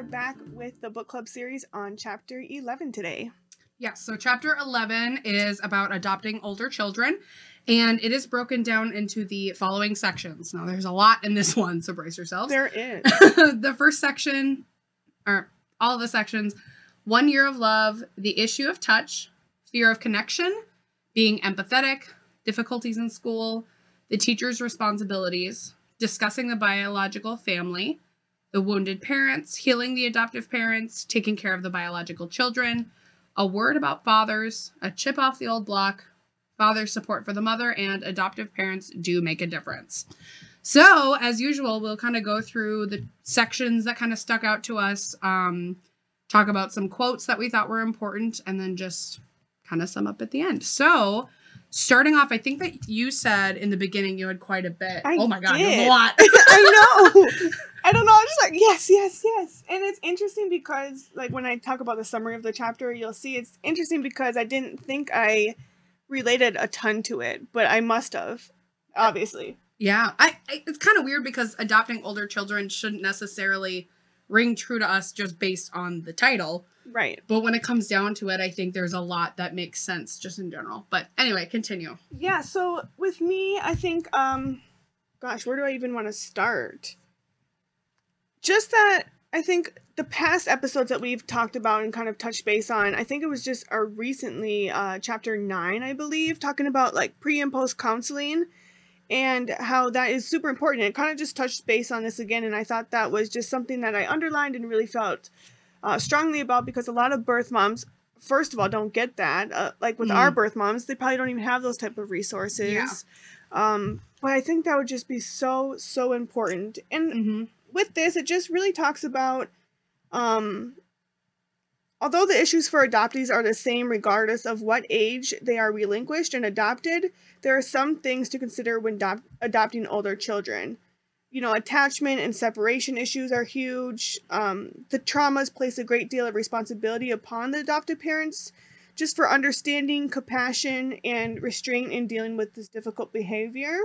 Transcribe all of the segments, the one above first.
are back with the book club series on chapter 11 today. Yes, so chapter 11 is about adopting older children, and it is broken down into the following sections. Now, there's a lot in this one, so brace yourselves. There is. the first section, or all of the sections one year of love, the issue of touch, fear of connection, being empathetic, difficulties in school, the teacher's responsibilities, discussing the biological family, the wounded parents, healing the adoptive parents, taking care of the biological children, a word about fathers, a chip off the old block, father support for the mother, and adoptive parents do make a difference. So, as usual, we'll kind of go through the sections that kind of stuck out to us, um, talk about some quotes that we thought were important, and then just kind of sum up at the end. So, starting off, I think that you said in the beginning you had quite a bit. I oh my god, a lot. I know. I don't know. I'm just like, yes, yes, yes. And it's interesting because, like, when I talk about the summary of the chapter, you'll see it's interesting because I didn't think I related a ton to it, but I must have, obviously. Yeah, I, I it's kind of weird because adopting older children shouldn't necessarily ring true to us just based on the title. Right. But when it comes down to it, I think there's a lot that makes sense just in general. But anyway, continue. Yeah, so with me, I think, um, gosh, where do I even want to start? Just that I think the past episodes that we've talked about and kind of touched base on, I think it was just our recently, uh, chapter nine, I believe, talking about like pre and post counseling and how that is super important. It kind of just touched base on this again, and I thought that was just something that I underlined and really felt uh, strongly about because a lot of birth moms, first of all, don't get that. Uh, like with our Mm. birth moms, they probably don't even have those type of resources. Yeah. Um, but I think that would just be so so important. And Mm-hmm. with this, it just really talks about, um, although the issues for adoptees are the same regardless of what age they are relinquished and adopted, there are some things to consider when adop- adopting older children. You know, attachment and separation issues are huge. Um, the traumas place a great deal of responsibility upon the adoptive parents just for understanding, compassion, and restraint in dealing with this difficult behavior.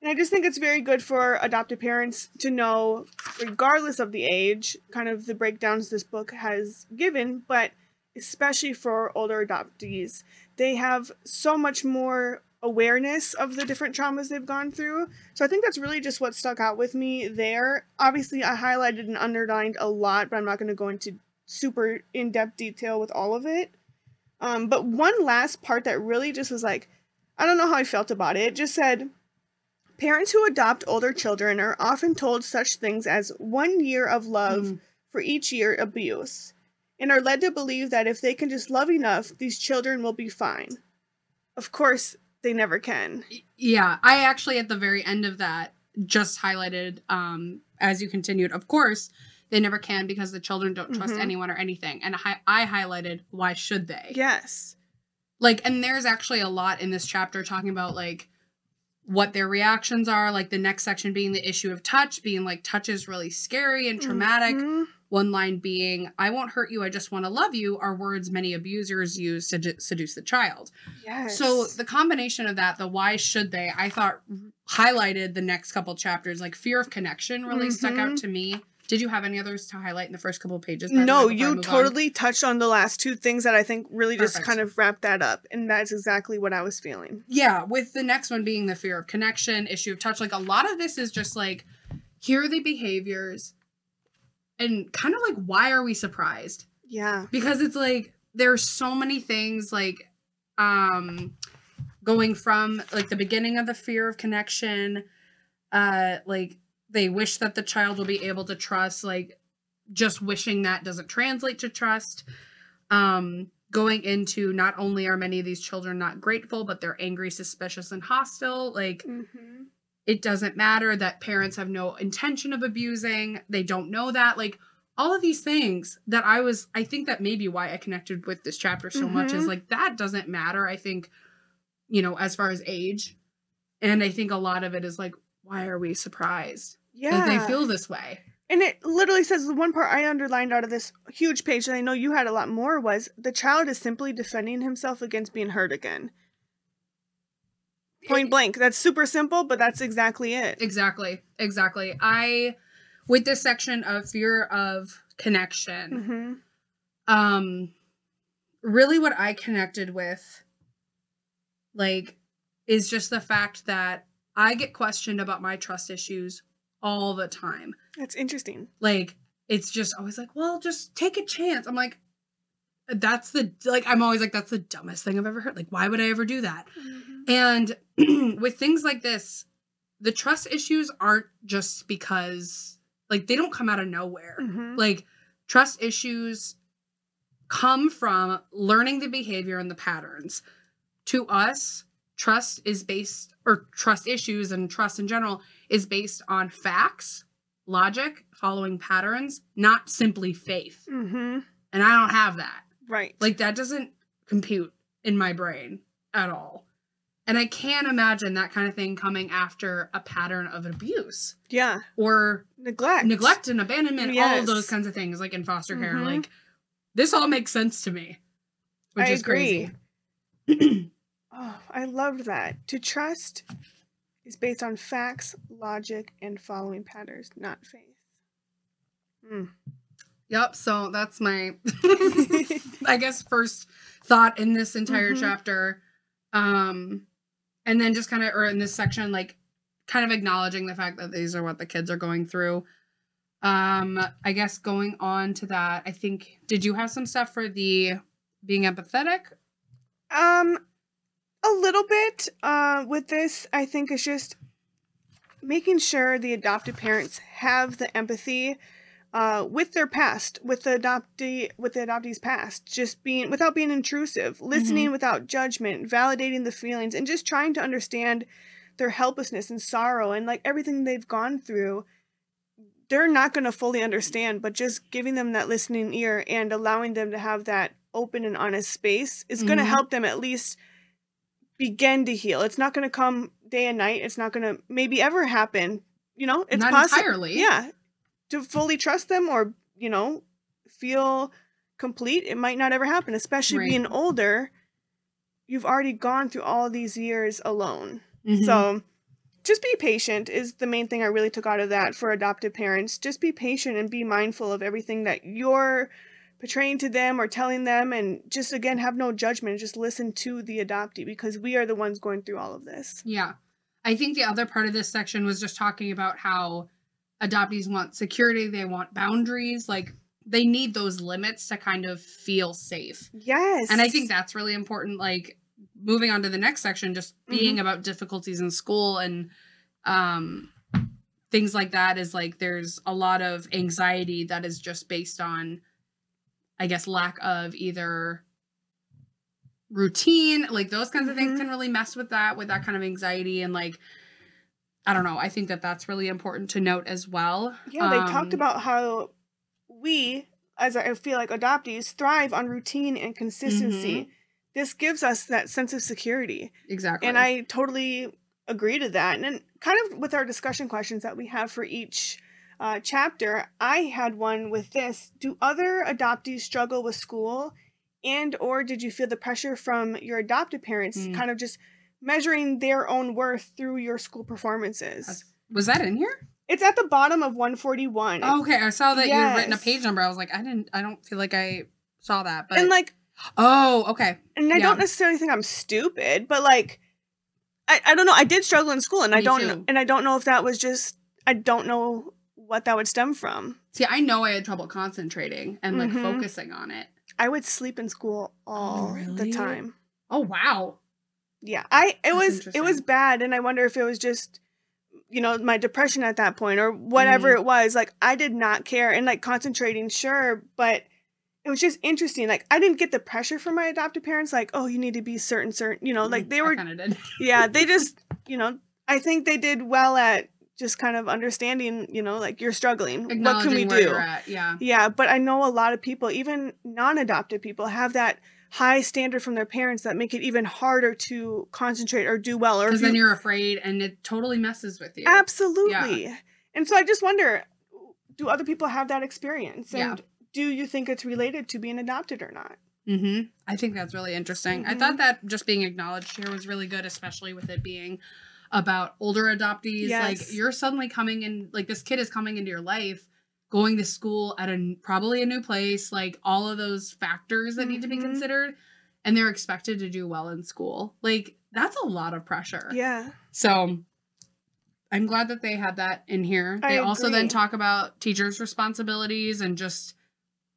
And I just think it's very good for adoptive parents to know, regardless of the age, kind of the breakdowns this book has given, but especially for older adoptees. They have so much more awareness of the different traumas they've gone through. So I think that's really just what stuck out with me there. Obviously, I highlighted and underlined a lot, but I'm not going to go into super in depth detail with all of it. Um, but one last part that really just was like, I don't know how I felt about it. It just said, Parents who adopt older children are often told such things as one year of love Mhm. for each year abuse, and are led to believe that if they can just love enough, these children will be fine. Of course, they never can. Yeah, I actually at the very end of that just highlighted um as you continued. Of course, they never can because the children don't trust Mhm. anyone or anything. And I, I highlighted why should they? Yes. like and there's actually a lot in this chapter talking about like what their reactions are like the next section being the issue of touch being like touch is really scary and traumatic Mhm. One line being i won't hurt you i just want to love you are words many abusers use to sedu- seduce the child Yes. so the combination of that the why should they i thought highlighted the next couple chapters like fear of connection really stuck out Mhm. to me did you have any others to highlight in the first couple pages by the way, No, you move on? totally touched on the last two things that I think really just Perfect. kind of wrapped that up. And that's exactly what I was feeling. yeah with the next one being the fear of connection issue of touch like a lot of this is just like here are the behaviors and kind of like why are we surprised Yeah. because it's like there's so many things like um going from like the beginning of the fear of connection uh like they wish that the child will be able to trust like just wishing that doesn't translate to trust um going into not only are many of these children not grateful but they're angry suspicious and hostile like Mm-hmm. It doesn't matter that parents have no intention of abusing they don't know that like all of these things that i was i think that maybe why i connected with this chapter so much is Mhm. like that doesn't matter i think you know as far as age and i think a lot of it is like why are we surprised Yeah. that they feel this way And it literally says the one part I underlined out of this huge page, and I know you had a lot more, was the child is simply defending himself against being hurt again. Point blank. That's super simple, but that's exactly it. Exactly. Exactly. I with this section of fear of connection, hmm um really what I connected with like is just the fact that I get questioned about my trust issues all the time. That's interesting. Like it's just always like, well, just take a chance. I'm like that's the like I'm always like that's the dumbest thing I've ever heard. Like why would I ever do that? And with things like this, the trust issues aren't just because like they don't come out of nowhere. Mhm. Like trust issues come from learning the behavior and the patterns. To us, trust is based or trust issues and trust in general is based on facts, logic, following patterns, not simply faith. Mhm. And I don't have that. Right. Like that doesn't compute in my brain at all. And I can't imagine that kind of thing coming after a pattern of abuse yeah. or Neglect. neglect and abandonment, all of those kinds of things, like in foster care. Mhm. Like this all makes sense to me. Which I is agree. crazy. Oh, I loved that. To trust is based on facts, logic, and following patterns, not faith. Mm. Yep. So that's my I guess first thought in this entire Mhm. chapter. Um and then just kind of or in this section, like kind of acknowledging the fact that these are what the kids are going through. Um, I guess going on to that, I think did you have some stuff for the being empathetic? Um, a little bit. Uh, with this, I think it's just making sure the adopted parents have the empathy uh, with their past, with the adoptee, with the adoptee's past, just being without being intrusive, listening without judgment, validating the feelings, and just trying to understand their helplessness and sorrow and like everything they've gone through. They're not going to fully understand, but just giving them that listening ear and allowing them to have that open and honest space is going to help them at least begin to heal. It's not going to come day and night. It's not going to maybe ever happen. You know, it's Not possible. entirely. Yeah, to fully trust them or you know feel complete, it might not ever happen. Especially Right. being older, you've already gone through all these years alone. Mhm. So just be patient is the main thing I really took out of that for adoptive parents. Just be patient and be mindful of everything that you're portraying to them or telling them and just again have no judgment just listen to the adoptee because we are the ones going through all of this. Yeah. I think the other part of this section was just talking about how adoptees want security, they want boundaries, like they need those limits to kind of feel safe. Yes. And I think that's really important. Like moving on to the next section, just being about difficulties in school and um things like that is like there's a lot of anxiety that is just based on I guess lack of either routine, like those kinds of things Mhm. can really mess with that with that kind of anxiety and like I don't know. I think that that's really important to note as well. Yeah, they talked Um, about how we, as I feel like adoptees, thrive on routine and consistency. Mm-hmm. This gives us that sense of security. exactly. And I totally agree to that. And then, kind of with our discussion questions that we have for each uh, chapter, I had one with this: Do other adoptees struggle with school, and or did you feel the pressure from your adopted parents, Mm. kind of just measuring their own worth through your school performances? Was that in here? It's at the bottom of 141. Oh, okay, I saw that you had written a page number. I was like, I didn't. I don't feel like I saw that. But and like, oh, okay. and I Yeah. don't necessarily think I'm stupid, but like, I, I don't know. I did struggle in school, and I don't too. know, and I don't know if that was just I don't know what that would stem from. See, I know I had trouble concentrating and like Mhm. focusing on it. I would sleep in school all really? the time. Oh wow. Yeah, I it That's was it was bad, and I wonder if it was just you know my depression at that point or whatever Mm. it was. Like I did not care, and like concentrating, sure, but it was just interesting. Like I didn't get the pressure from my adopted parents, like oh you need to be certain certain, you know, like they were kind of did. yeah they just you know i think they did well at just kind of understanding you know like you're struggling what can we where do. Yeah. yeah but i know a lot of people even non-adopted people have that high standard from their parents that make it even harder to concentrate or do well or Because then you- you're afraid, and it totally messes with you. absolutely and so i just wonder do other people have that experience Yeah. and do you think it's related to being adopted or not Mm-hmm. I think that's really interesting. I Mhm. thought that just being acknowledged here was really good, especially with it being about older adoptees. Yes. Like you're suddenly coming in, like this kid is coming into your life, going to school at a probably a new place, like all of those factors that need to be Mhm. considered, and they're expected to do well in school. Like that's a lot of pressure. Yeah. So I'm glad that they had that in here. They also then talk about teachers' responsibilities and just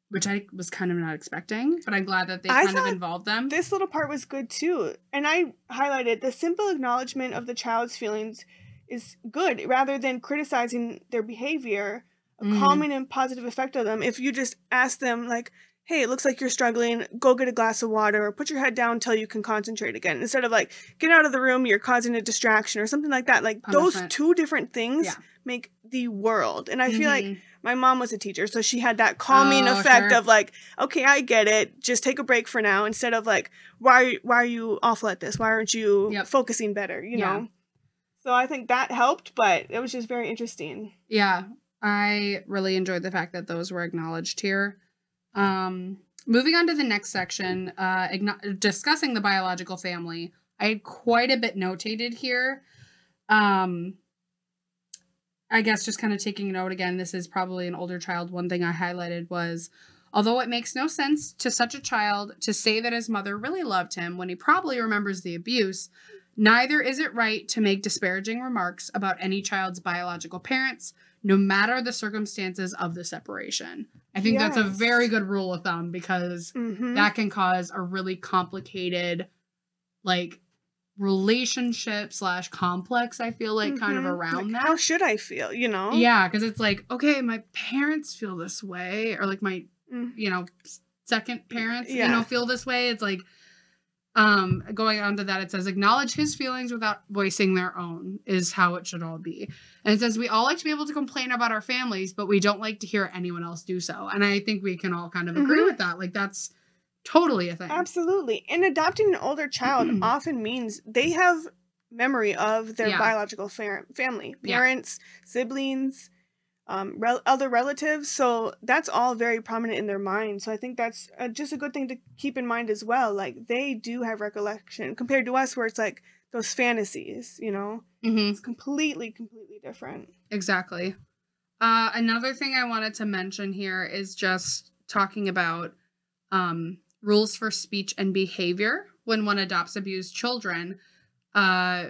which I was kind of not expecting, but I'm glad that they I kind of involved them. This little part was good too. And I highlighted the simple acknowledgement of the child's feelings is good rather than criticizing their behavior, a Mhm. calming and positive effect of them. If you just ask them, like, hey, it looks like you're struggling, go get a glass of water or put your head down until you can concentrate again. Instead of like, get out of the room, you're causing a distraction or something like that. Like, those two different things Yeah. make the world. And I feel like Mhm. my mom was a teacher, so she had that calming Oh, effect sure. of like, okay, I get it. Just take a break for now, instead of like, why why are you awful at this? Why aren't you Yep. focusing better? You Yeah. know. So I think that helped, but it was just very interesting. Yeah, I really enjoyed the fact that those were acknowledged here. Um, moving on to the next section, uh, discussing the biological family. I had quite a bit notated here. Um, I guess just kind of taking note again, this is probably an older child. One thing I highlighted was although it makes no sense to such a child to say that his mother really loved him when he probably remembers the abuse, neither is it right to make disparaging remarks about any child's biological parents, no matter the circumstances of the separation. I think that's a very good rule of thumb because Mm-hmm. that can cause a really complicated like relationship slash complex i feel like kind of Mhm. around Like, that How should I feel? You know? yeah because it's like okay my parents feel this way or like my Mm. you know second parents you know feel this way it's like um going on to that it says acknowledge his feelings without voicing their own is how it should all be and it says we all like to be able to complain about our families but we don't like to hear anyone else do so and i think we can all kind of agree Mhm. with that like that's totally a thing Absolutely. And adopting an older child often means they have memory of their Yeah. biological fa- family, Yeah. parents, siblings, um, rel- other relatives. So that's all very prominent in their mind. So I think that's uh, just a good thing to keep in mind as well. Like they do have recollection compared to us, where it's like those fantasies. You know, mm-hmm. it's completely, completely different. Exactly. Uh, another thing I wanted to mention here is just talking about um, rules for speech and behavior when one adopts abused children. Uh,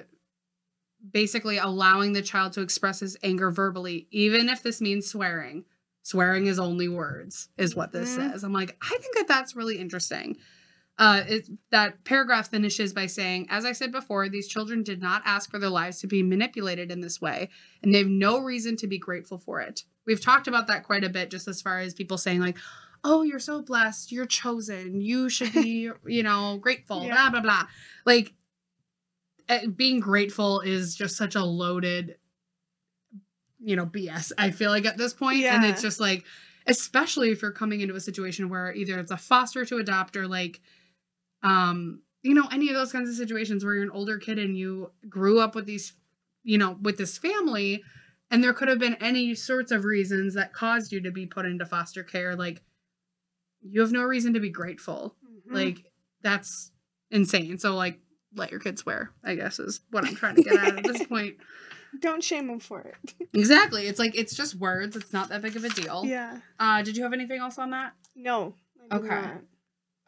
basically, allowing the child to express his anger verbally, even if this means swearing. Swearing is only words, is what this Mhm. says. I'm like, I think that that's really interesting. Uh, it, that paragraph finishes by saying, as I said before, these children did not ask for their lives to be manipulated in this way and they have no reason to be grateful for it. We've talked about that quite a bit, just as far as people saying, like, oh, you're so blessed, you're chosen, you should be, you know, grateful, Yeah. blah, blah, blah. Like, being grateful is just such a loaded, you know, BS, I feel like at this point. And it's just like, especially if you're coming into a situation where either it's a foster to adopt or like, um, you know, any of those kinds of situations where you're an older kid and you grew up with these, you know, with this family, and there could have been any sorts of reasons that caused you to be put into foster care. Like, you have no reason to be grateful. Mhm. Like, that's insane. So, like, let your kids swear, I guess, is what I'm trying to get at at this point. don't shame them for it. Exactly. It's like, it's just words. It's not that big of a deal. yeah. Uh, did you have anything else on that? No. Okay. not.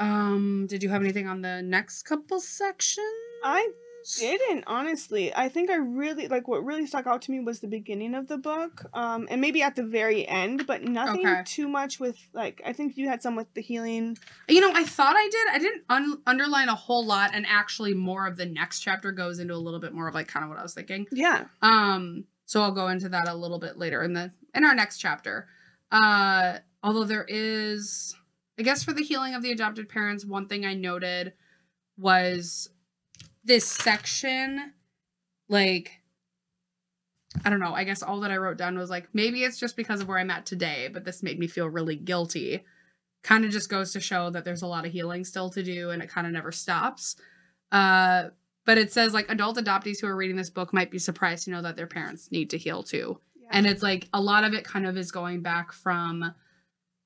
Um, did you have anything on the next couple sections? I didn't honestly i think i really like what really stuck out to me was the beginning of the book um and maybe at the very end but nothing Okay. too much with like i think you had some with the healing You know, I thought I did. I didn't un- underline a whole lot, and actually, more of the next chapter goes into a little bit more of like kind of what I was thinking. yeah Um, so I'll go into that a little bit later in the in our next chapter. Uh, although there is, I guess, for the healing of the adopted parents, one thing I noted was this section, like. I don't know. I guess all that I wrote down was like, maybe it's just because of where I'm at today, but this made me feel really guilty kind of just goes to show that there's a lot of healing still to do and it kind of never stops. Uh, but it says like adult adoptees who are reading this book might be surprised to know that their parents need to heal too. yeah. And it's like a lot of it kind of is going back from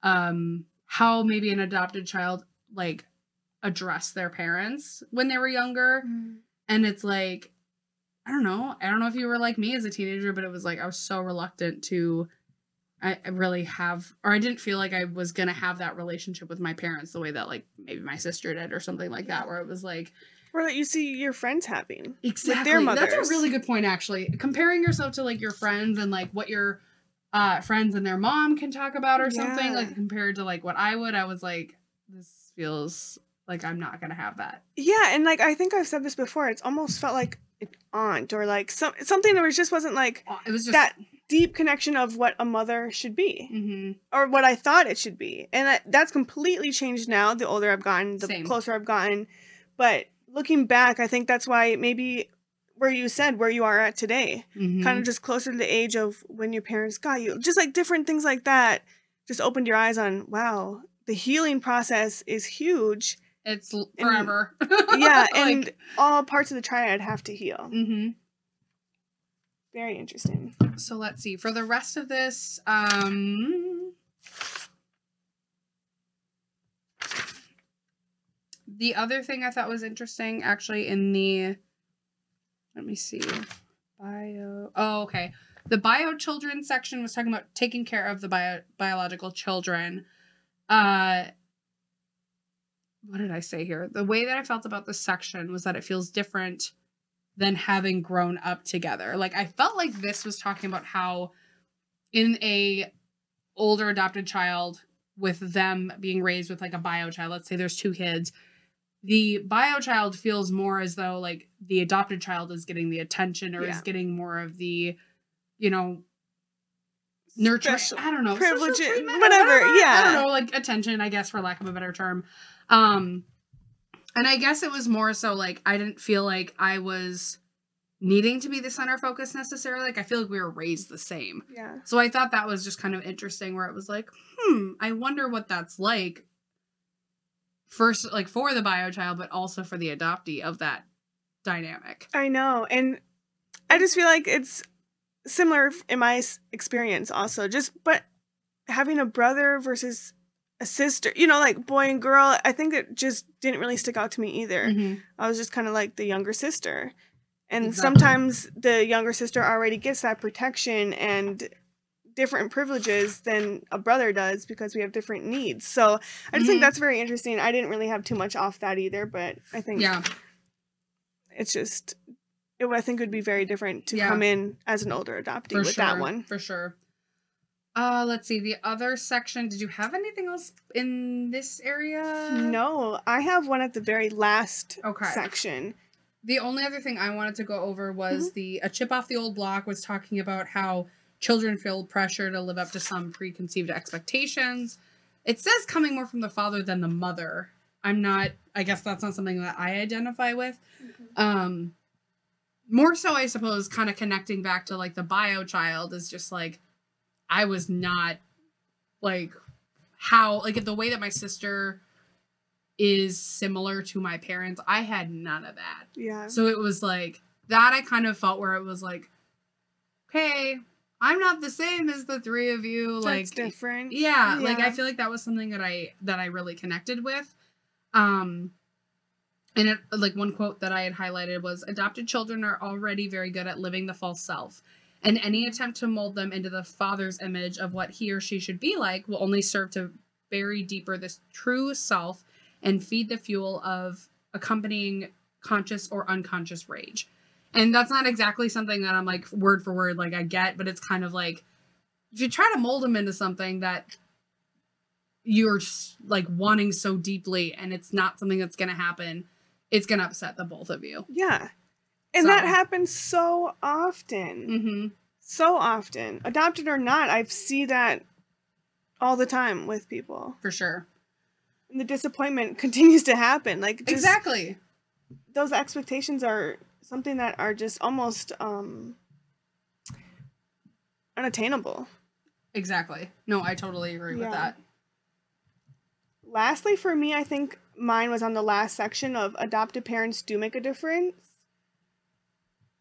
um how maybe an adopted child like addressed their parents when they were younger Mm. and it's like I don't know. I don't know if you were like me as a teenager, but it was like I was so reluctant to I really have or I didn't feel like I was gonna have that relationship with my parents the way that like maybe my sister did or something like that, where it was like Or that you see your friends having. Exactly. their That's a really good point, actually. Comparing yourself to like your friends and like what your uh, friends and their mom can talk about or something, like compared to like what I would, I was like, this feels like I'm not gonna have that. Yeah, and like I think I've said this before, it's almost felt like an aunt or like some something that was just wasn't like It was just that deep connection of what a mother should be hmm or what I thought it should be. And that, that's completely changed now the older I've gotten, the Same. closer I've gotten. But looking back, I think that's why maybe where you said where you are at today, hmm kind of just closer to the age of when your parents got you. Just like different things like that just opened your eyes on, wow, the healing process is huge. It's l- and- forever. Yeah, Like, and all parts of the triad have to heal. mhm. Very interesting. So let's see. For the rest of this, um the other thing I thought was interesting actually in the let me see. Bio Oh, okay. The bio children section was talking about taking care of the bio biological children. Uh what did I say here? The way that I felt about this section was that it feels different than having grown up together. Like I felt like this was talking about how in a older adopted child with them being raised with like a bio child, let's say there's two kids, the bio child feels more as though like the adopted child is getting the attention or Yeah. is getting more of the, you know, nurture. Special I don't know, privilege- or whatever, Yeah, I don't know, like attention, I guess, for lack of a better term. Um, and I guess it was more so like I didn't feel like I was needing to be the center focus necessarily. Like I feel like we were raised the same. Yeah. So I thought that was just kind of interesting where it was like, hmm, I wonder what that's like. First, like for the bio child, but also for the adoptee of that dynamic. I know. And I just feel like it's similar in my experience also. Just, but having a brother versus a sister, you know, like boy and girl, I think it just didn't really stick out to me either. Mhm. I was just kind of like the younger sister. And Exactly. sometimes the younger sister already gets that protection and different privileges than a brother does because we have different needs. So I just Mhm. think that's very interesting. I didn't really have too much off that either, but I think Yeah. it's just it I think it would be very different to Yeah. come in as an older adoptee For with sure. that one. For sure. Uh, let's see. The other section. Did you have anything else in this area? No, I have one at the very last Okay. section. The only other thing I wanted to go over was Mm-hmm. the a chip off the old block was talking about how children feel pressure to live up to some preconceived expectations. It says coming more from the father than the mother. I'm not. I guess that's not something that I identify with. Um, more so, I suppose, kind of connecting back to like the bio child is just like I was not like how like the way that my sister is similar to my parents. I had none of that. Yeah. So it was like that I kind of felt where it was like, okay, I'm not the same as the three of you. That's like different. yeah, like I feel like that was something that I that I really connected with. Um and it, like one quote that I had highlighted was adopted children are already very good at living the false self. And any attempt to mold them into the father's image of what he or she should be like will only serve to bury deeper this true self and feed the fuel of accompanying conscious or unconscious rage. And that's not exactly something that I'm like word for word like I get, but it's kind of like if you try to mold them into something that you're like wanting so deeply and it's not something that's going to happen, it's going to upset the both of you. Yeah. And that happens so often. Mhm. So often. Adopted or not, I see that all the time with people. For sure. And the disappointment continues to happen. Like just exactly. those expectations are something that are just almost um unattainable. Exactly. No, I totally agree with that. Lastly, for me, I think mine was on the last section of adopted parents do make a difference.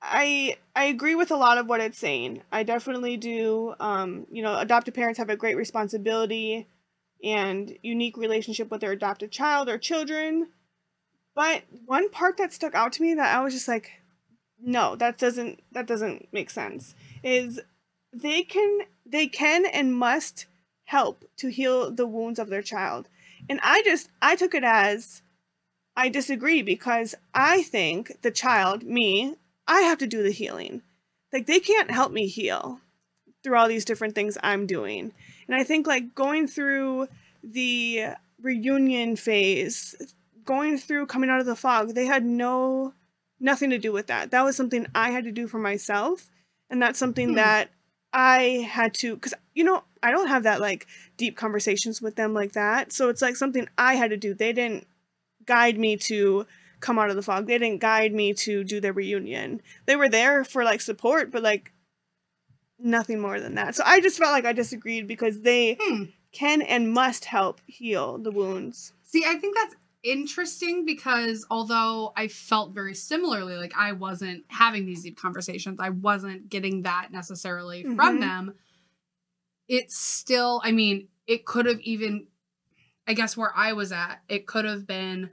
I I agree with a lot of what it's saying. I definitely do. Um, you know, adopted parents have a great responsibility and unique relationship with their adopted child or children. But one part that stuck out to me that I was just like, no, that doesn't that doesn't make sense. Is they can they can and must help to heal the wounds of their child. And I just I took it as I disagree because I think the child, me, I have to do the healing. Like they can't help me heal through all these different things I'm doing. And I think like going through the reunion phase, going through coming out of the fog, they had no nothing to do with that. That was something I had to do for myself. And that's something Hmm. that I had to cuz you know, I don't have that like deep conversations with them like that. So it's like something I had to do. They didn't guide me to come out of the fog. They didn't guide me to do their reunion. They were there for like support, but like nothing more than that. So I just felt like I disagreed because they Hmm. can and must help heal the wounds. See, I think that's interesting because although I felt very similarly, like I wasn't having these deep conversations, I wasn't getting that necessarily from Mhm. them. It's still, I mean, it could have even, I guess where I was at, it could have been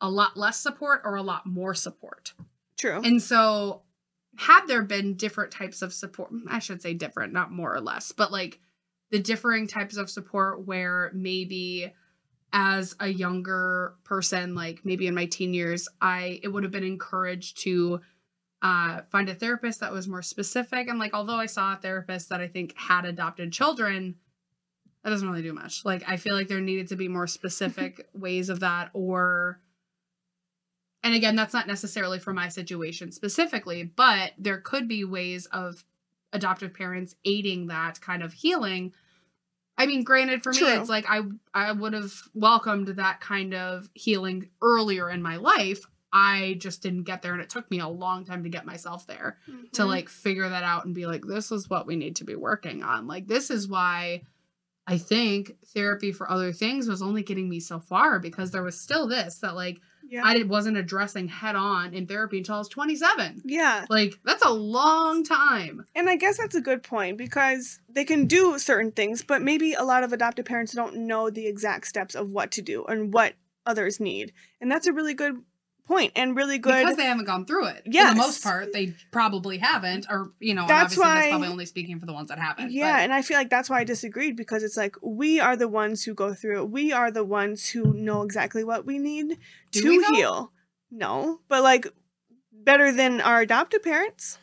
a lot less support or a lot more support. True. And so, had there been different types of support, I should say different, not more or less, but like the differing types of support where maybe as a younger person, like maybe in my teen years, I it would have been encouraged to uh, find a therapist that was more specific. And like, although I saw a therapist that I think had adopted children, that doesn't really do much. Like, I feel like there needed to be more specific ways of that, or and again, that's not necessarily for my situation specifically, but there could be ways of adoptive parents aiding that kind of healing. I mean, granted, for me, it's like I I would have welcomed that kind of healing earlier in my life. I just didn't get there, and it took me a long time to get myself there to Mhm. like figure that out and be like, this is what we need to be working on. Like, this is why I think therapy for other things was only getting me so far because there was still this that like yeah. I wasn't addressing head on in therapy until I was 27. yeah. Like, that's a long time. And I guess that's a good point because they can do certain things, but maybe a lot of adoptive parents don't know the exact steps of what to do and what others need. And that's a really good point and really good. Because they haven't gone through it. For Yes. the most part, they probably haven't. Or, you know, That's obviously that's why- probably only speaking for the ones that haven't. yeah, but- and I feel like that's why I disagreed because it's like we are the ones who go through it. We are the ones who know exactly what we need Do to we, heal. No, but like better than our adoptive parents.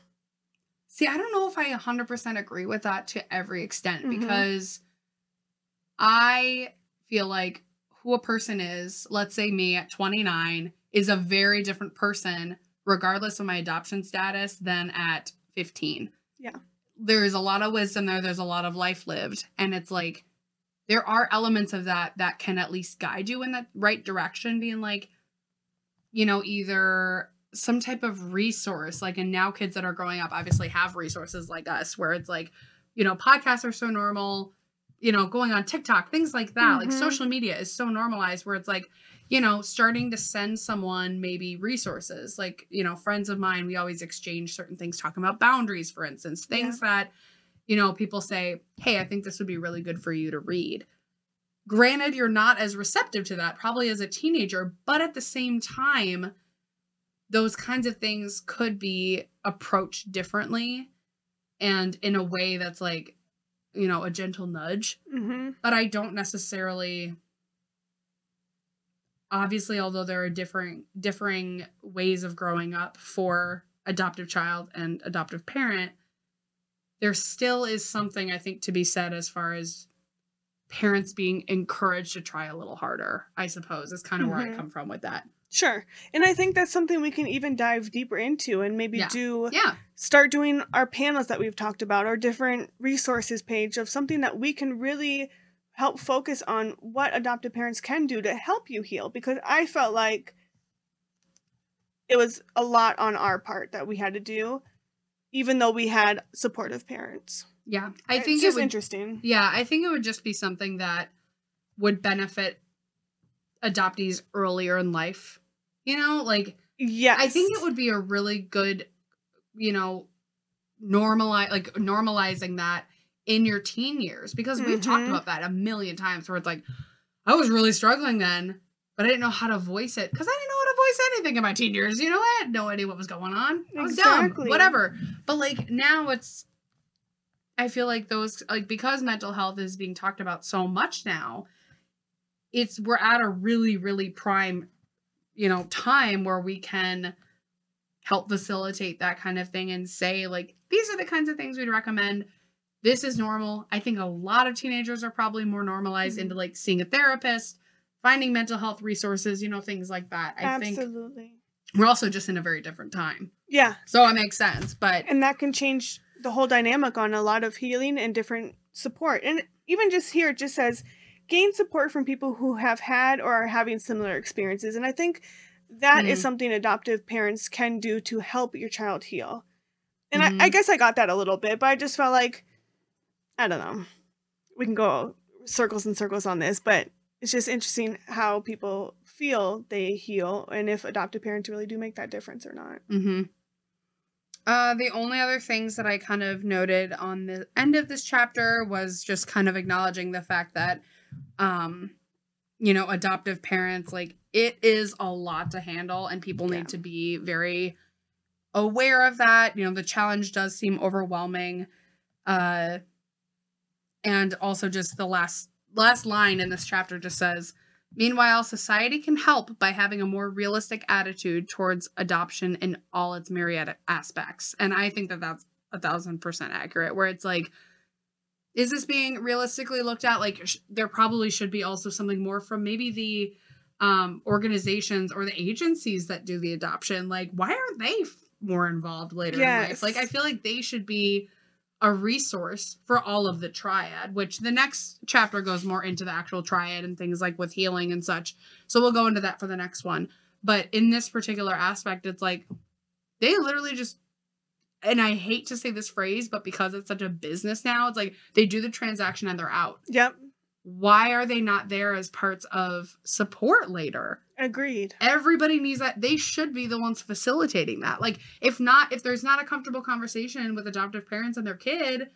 See, I don't know if I 100% agree with that to every extent Mhm. because I feel like who a person is, let's say me at 29, is a very different person, regardless of my adoption status, than at 15. Yeah. There's a lot of wisdom there, there's a lot of life lived. And it's like, there are elements of that that can at least guide you in the right direction, being like, you know, either some type of resource, like, and now kids that are growing up obviously have resources like us, where it's like, you know, podcasts are so normal, you know, going on TikTok, things like that. Like, Mhm. social media is so normalized where it's like, you know, starting to send someone maybe resources. Like, you know, friends of mine, we always exchange certain things, talking about boundaries, for instance, things that, you know, people say, hey, I think this would be really good for you to read. Granted, you're not as receptive to that probably as a teenager, but at the same time, those kinds of things could be approached differently and in a way that's like, you know, a gentle nudge Mm-hmm. but I don't necessarily obviously although there are differing differing ways of growing up for adoptive child and adoptive parent there still is something I think to be said as far as parents being encouraged to try a little harder I suppose is kind of where I Mhm. come from with that Sure. And I think that's something we can even dive deeper into and maybe Yeah. do yeah start doing our panels that we've talked about our different resources page of something that we can really help focus on what adoptive parents can do to help you heal because I felt like it was a lot on our part that we had to do even though we had supportive parents. yeah I It's think it just would interesting. Yeah, I think it would just be something that would benefit adoptees earlier in life. You know, like yeah, I think it would be a really good, you know, normalize like normalizing that in your teen years because we've talked Mhm. about that a million times where it's like I was really struggling then, but I didn't know how to voice it because I didn't know how to voice anything in my teen years. You know, I had no idea what was going on. I was Exactly. dumb. Whatever. But like now it's I feel like those like because mental health is being talked about so much now, it's we're at a really, really prime, you know, time where we can help facilitate that kind of thing and say, like, these are the kinds of things we'd recommend. This is normal. I think a lot of teenagers are probably more normalized Mhm. into like seeing a therapist, finding mental health resources, you know, things like that. I think Absolutely. we're also just in a very different time. Yeah, So it makes sense. But and that can change the whole dynamic on a lot of healing and different support. And even just here, it just says gain support from people who have had or are having similar experiences. And I think that is Mhm. something adoptive parents can do to help your child heal. And Mhm. I, I guess I got that a little bit, but I just felt like, I don't know. We can go circles and circles on this, but it's just interesting how people feel they heal and if adoptive parents really do make that difference or not. hmm Uh, the only other things that I kind of noted on the end of this chapter was just kind of acknowledging the fact that, um, you know, adoptive parents, like, it is a lot to handle, and people Yeah. need to be very aware of that. You know, the challenge does seem overwhelming. Uh, and also just the last last line in this chapter just says Meanwhile, society can help by having a more realistic attitude towards adoption in all its myriad aspects. And I think that that's a thousand percent accurate, where it's like, is this being realistically looked at? Like, sh- there probably should be also something more from maybe the um, organizations or the agencies that do the adoption. Like, why aren't they f- more involved later in life? Like, I feel like they should be a resource for all of the triad, which the next chapter goes more into the actual triad and things like with healing and such. So we'll go into that for the next one. But in this particular aspect, it's like they literally just and I hate to say this phrase, but because it's such a business now, it's like they do the transaction and they're out. Yep, Why are they not there as parts of support later? agreed. Everybody needs that. They should be the ones facilitating that. Like, if not, if there's not a comfortable conversation with adoptive parents and their kid,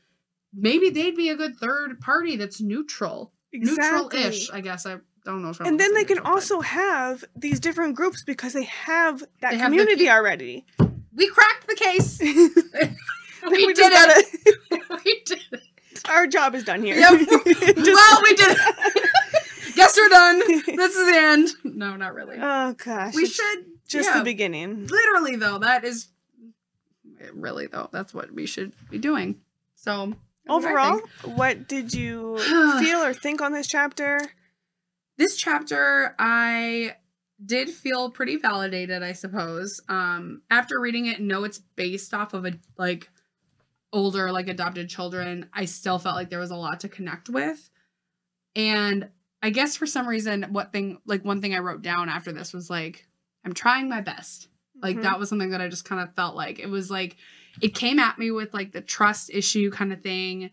maybe they'd be a good third party that's neutral. Exactly. Neutral-ish, I guess. I don't know if I and then they can neutral, but- also have these different groups because they have that They have the community already. we cracked the case. we we did it. gotta. we did it. Our job is done here. Yep. Well, we did it. Guess we're done. This is the end. No, not really. oh gosh, we should just yeah, the beginning. literally though that is really though that's what we should be doing so Overall, what did you feel or think on this chapter? this chapter i did feel pretty validated i suppose um after reading it know it's based off of a like older like adopted children i still felt like there was a lot to connect with and i guess for some reason what thing like one thing i wrote down after this was like i'm trying my best Like Mhm. that was something that I just kind of felt like it was like it came at me with like the trust issue kind of thing,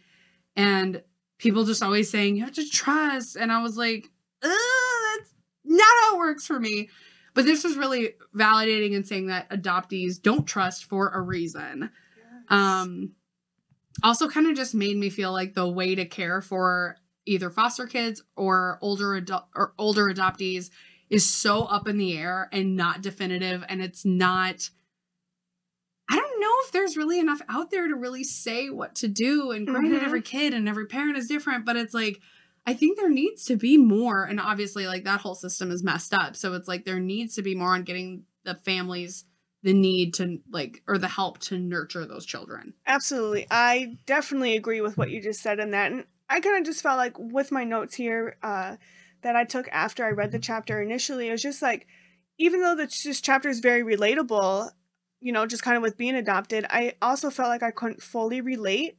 and people just always saying you have to trust, and I was like, that's not how it works for me. But this was really validating and saying that adoptees don't trust for a reason. Um, also, kind of just made me feel like the way to care for either foster kids or older adult or older adoptees is so up in the air and not definitive, and it's not. I don't know if there's really enough out there to really say what to do. And granted, Mhm. every kid and every parent is different, but it's like I think there needs to be more. And obviously, like that whole system is messed up. So it's like there needs to be more on getting the families the need to like or the help to nurture those children. Absolutely. I definitely agree with what you just said in that. And I kind of just felt like with my notes here uh, that I took after I read the chapter initially, it was just like, even though this, chapter is very relatable, you know, just kind of with being adopted, I also felt like I couldn't fully relate.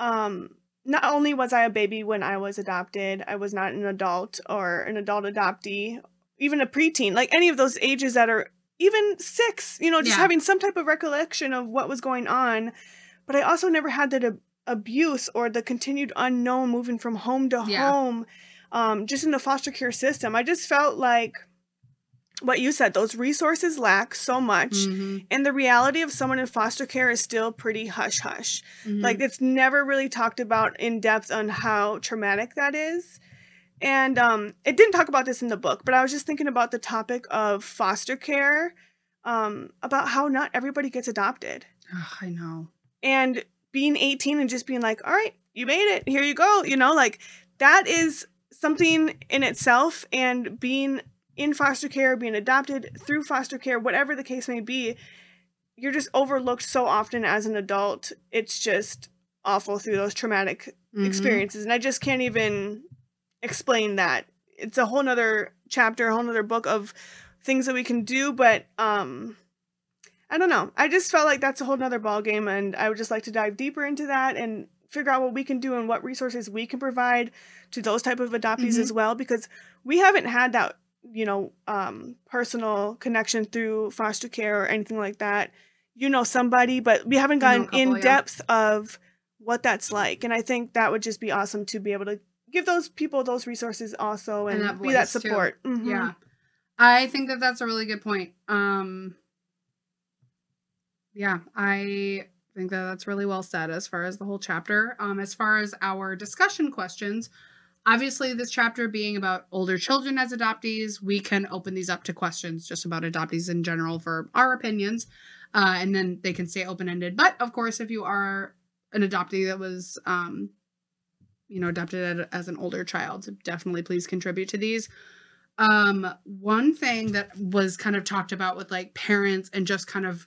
Um, not only was I a baby when I was adopted, I was not an adult or an adult adoptee, even a preteen, like any of those ages that are even six, you know, just Yeah. having some type of recollection of what was going on. But I also never had that ab- abuse or the continued unknown moving from home to Yeah. home, um, just in the foster care system. I just felt like what you said, those resources lack so much. Mhm, And the reality of someone in foster care is still pretty hush hush. mhm. Like it's never really talked about in depth on how traumatic that is. And um, it didn't talk about this in the book, but I was just thinking about the topic of foster care, um, about how not everybody gets adopted. I know. And being 18 and just being like, all right, you made it, here you go, you know, like that is something in itself. And being in foster care, being adopted through foster care, whatever the case may be, you're just overlooked so often as an adult. It's just awful through those traumatic Mhm. experiences and i just can't even explain that it's a whole nother chapter a whole nother book of things that we can do but um i don't know i just felt like that's a whole nother ball game and i would just like to dive deeper into that and figure out what we can do and what resources we can provide to those type of adoptees Mhm. as well because we haven't had that you know um personal connection through foster care or anything like that you know somebody but we haven't gotten couple, in yeah. depth of what that's like and i think that would just be awesome to be able to give those people those resources also And and, that be that support Mhm. Yeah. I think that that's a really good point. Um Yeah, I think that that's really well said as far as the whole chapter. Um as far as our discussion questions, obviously this chapter being about older children as adoptees, we can open these up to questions just about adoptees in general for our opinions. Uh, and then they can stay open-ended. But of course, if you are an adoptee that was um you know adopted as an older child definitely please contribute to these. Um one thing that was kind of talked about with like parents and just kind of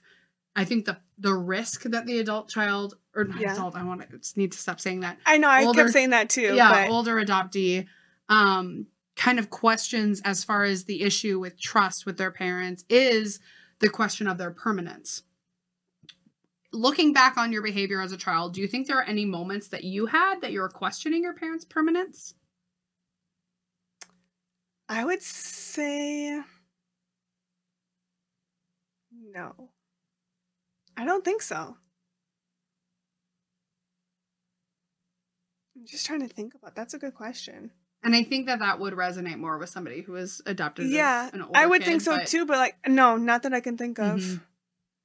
i think the the risk that the adult child or not Yeah. adult i want to need to stop saying that. I know i Older- kept saying that too yeah but older adoptee um kind of questions as far as the issue with trust with their parents is the question of their permanence looking back on your behavior as a child do you think there are any moments that you had that you were questioning your parents permanence? I would say no. I don't think so. I'm just trying to think about that's a good question. And i think that that would resonate more with somebody who was adopted yeah as an older i would kid, think so but- too but like no not that i can think of. Mhm.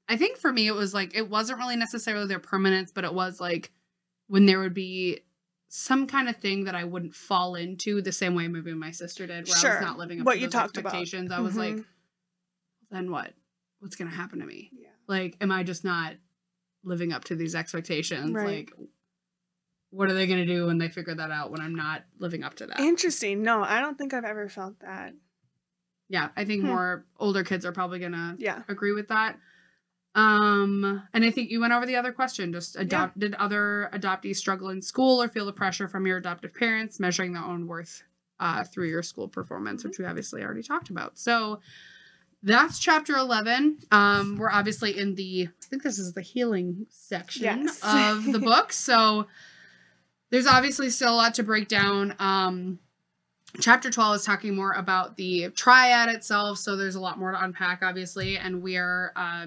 I think for me, it was like it wasn't really necessarily their permanence, but it was like when there would be some kind of thing that I wouldn't fall into the same way maybe my sister did, where I was not living up What to those talked about. expectations. I was like, Mhm. then what? What's gonna happen to me? yeah Like, am I just not living up to these expectations? Right. Like, what are they gonna do when they figure that out when I'm not living up to that? Interesting. No, I don't think I've ever felt that. yeah, I think Hmm. more older kids are probably gonna Yeah. agree with that. Um, and I think you went over the other question. Just adopt did other adoptees struggle in school or feel the pressure from your adoptive parents, measuring their own worth uh, through your school performance, which we obviously already talked about. So that's chapter eleven. Um, we're obviously in the I think this is the healing section Yes. of the book. So there's obviously still a lot to break down. Um, chapter 12 is talking more about the triad itself so there's a lot more to unpack obviously and we are uh,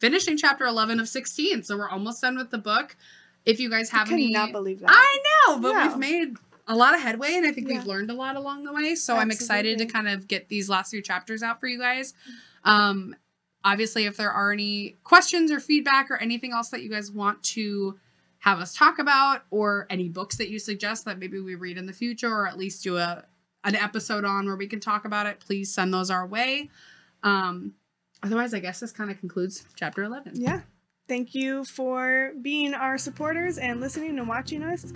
finishing chapter 11 of 16 so we're almost done with the book if you guys have I any cannot believe that. i know but Yeah. we've made a lot of headway and i think Yeah. we've learned a lot along the way so i'm excited to kind of get these last few chapters out for you guys um obviously if there are any questions or feedback or anything else that you guys want to have us talk about or any books that you suggest that maybe we read in the future or at least do a an episode on where we can talk about it please send those our way um otherwise i guess this kind of concludes chapter 11 yeah. Thank you for being our supporters and listening and watching us.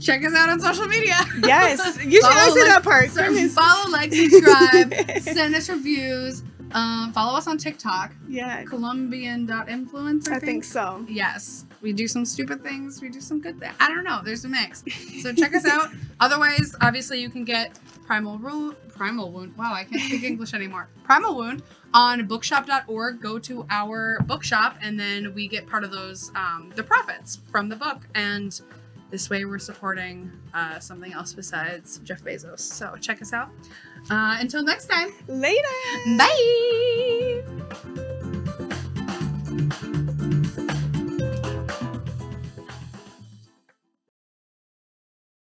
check us out on social media Yes. Usually I Follow, say like, that part. So follow like subscribe send us reviews um follow us on tiktok yeah. colombian.influence i, I think so. Yes, we do some stupid things. We do some good things. I don't know. There's a mix. So check us out. Otherwise, obviously, you can get Primal Wound. Primal Wound. Wow, I can't speak English anymore. Primal Wound on bookshop.org. Go to our bookshop, and then we get part of those um, the profits from the book. And this way, we're supporting uh, something else besides Jeff Bezos. So check us out. Uh, until next time. Later. Bye.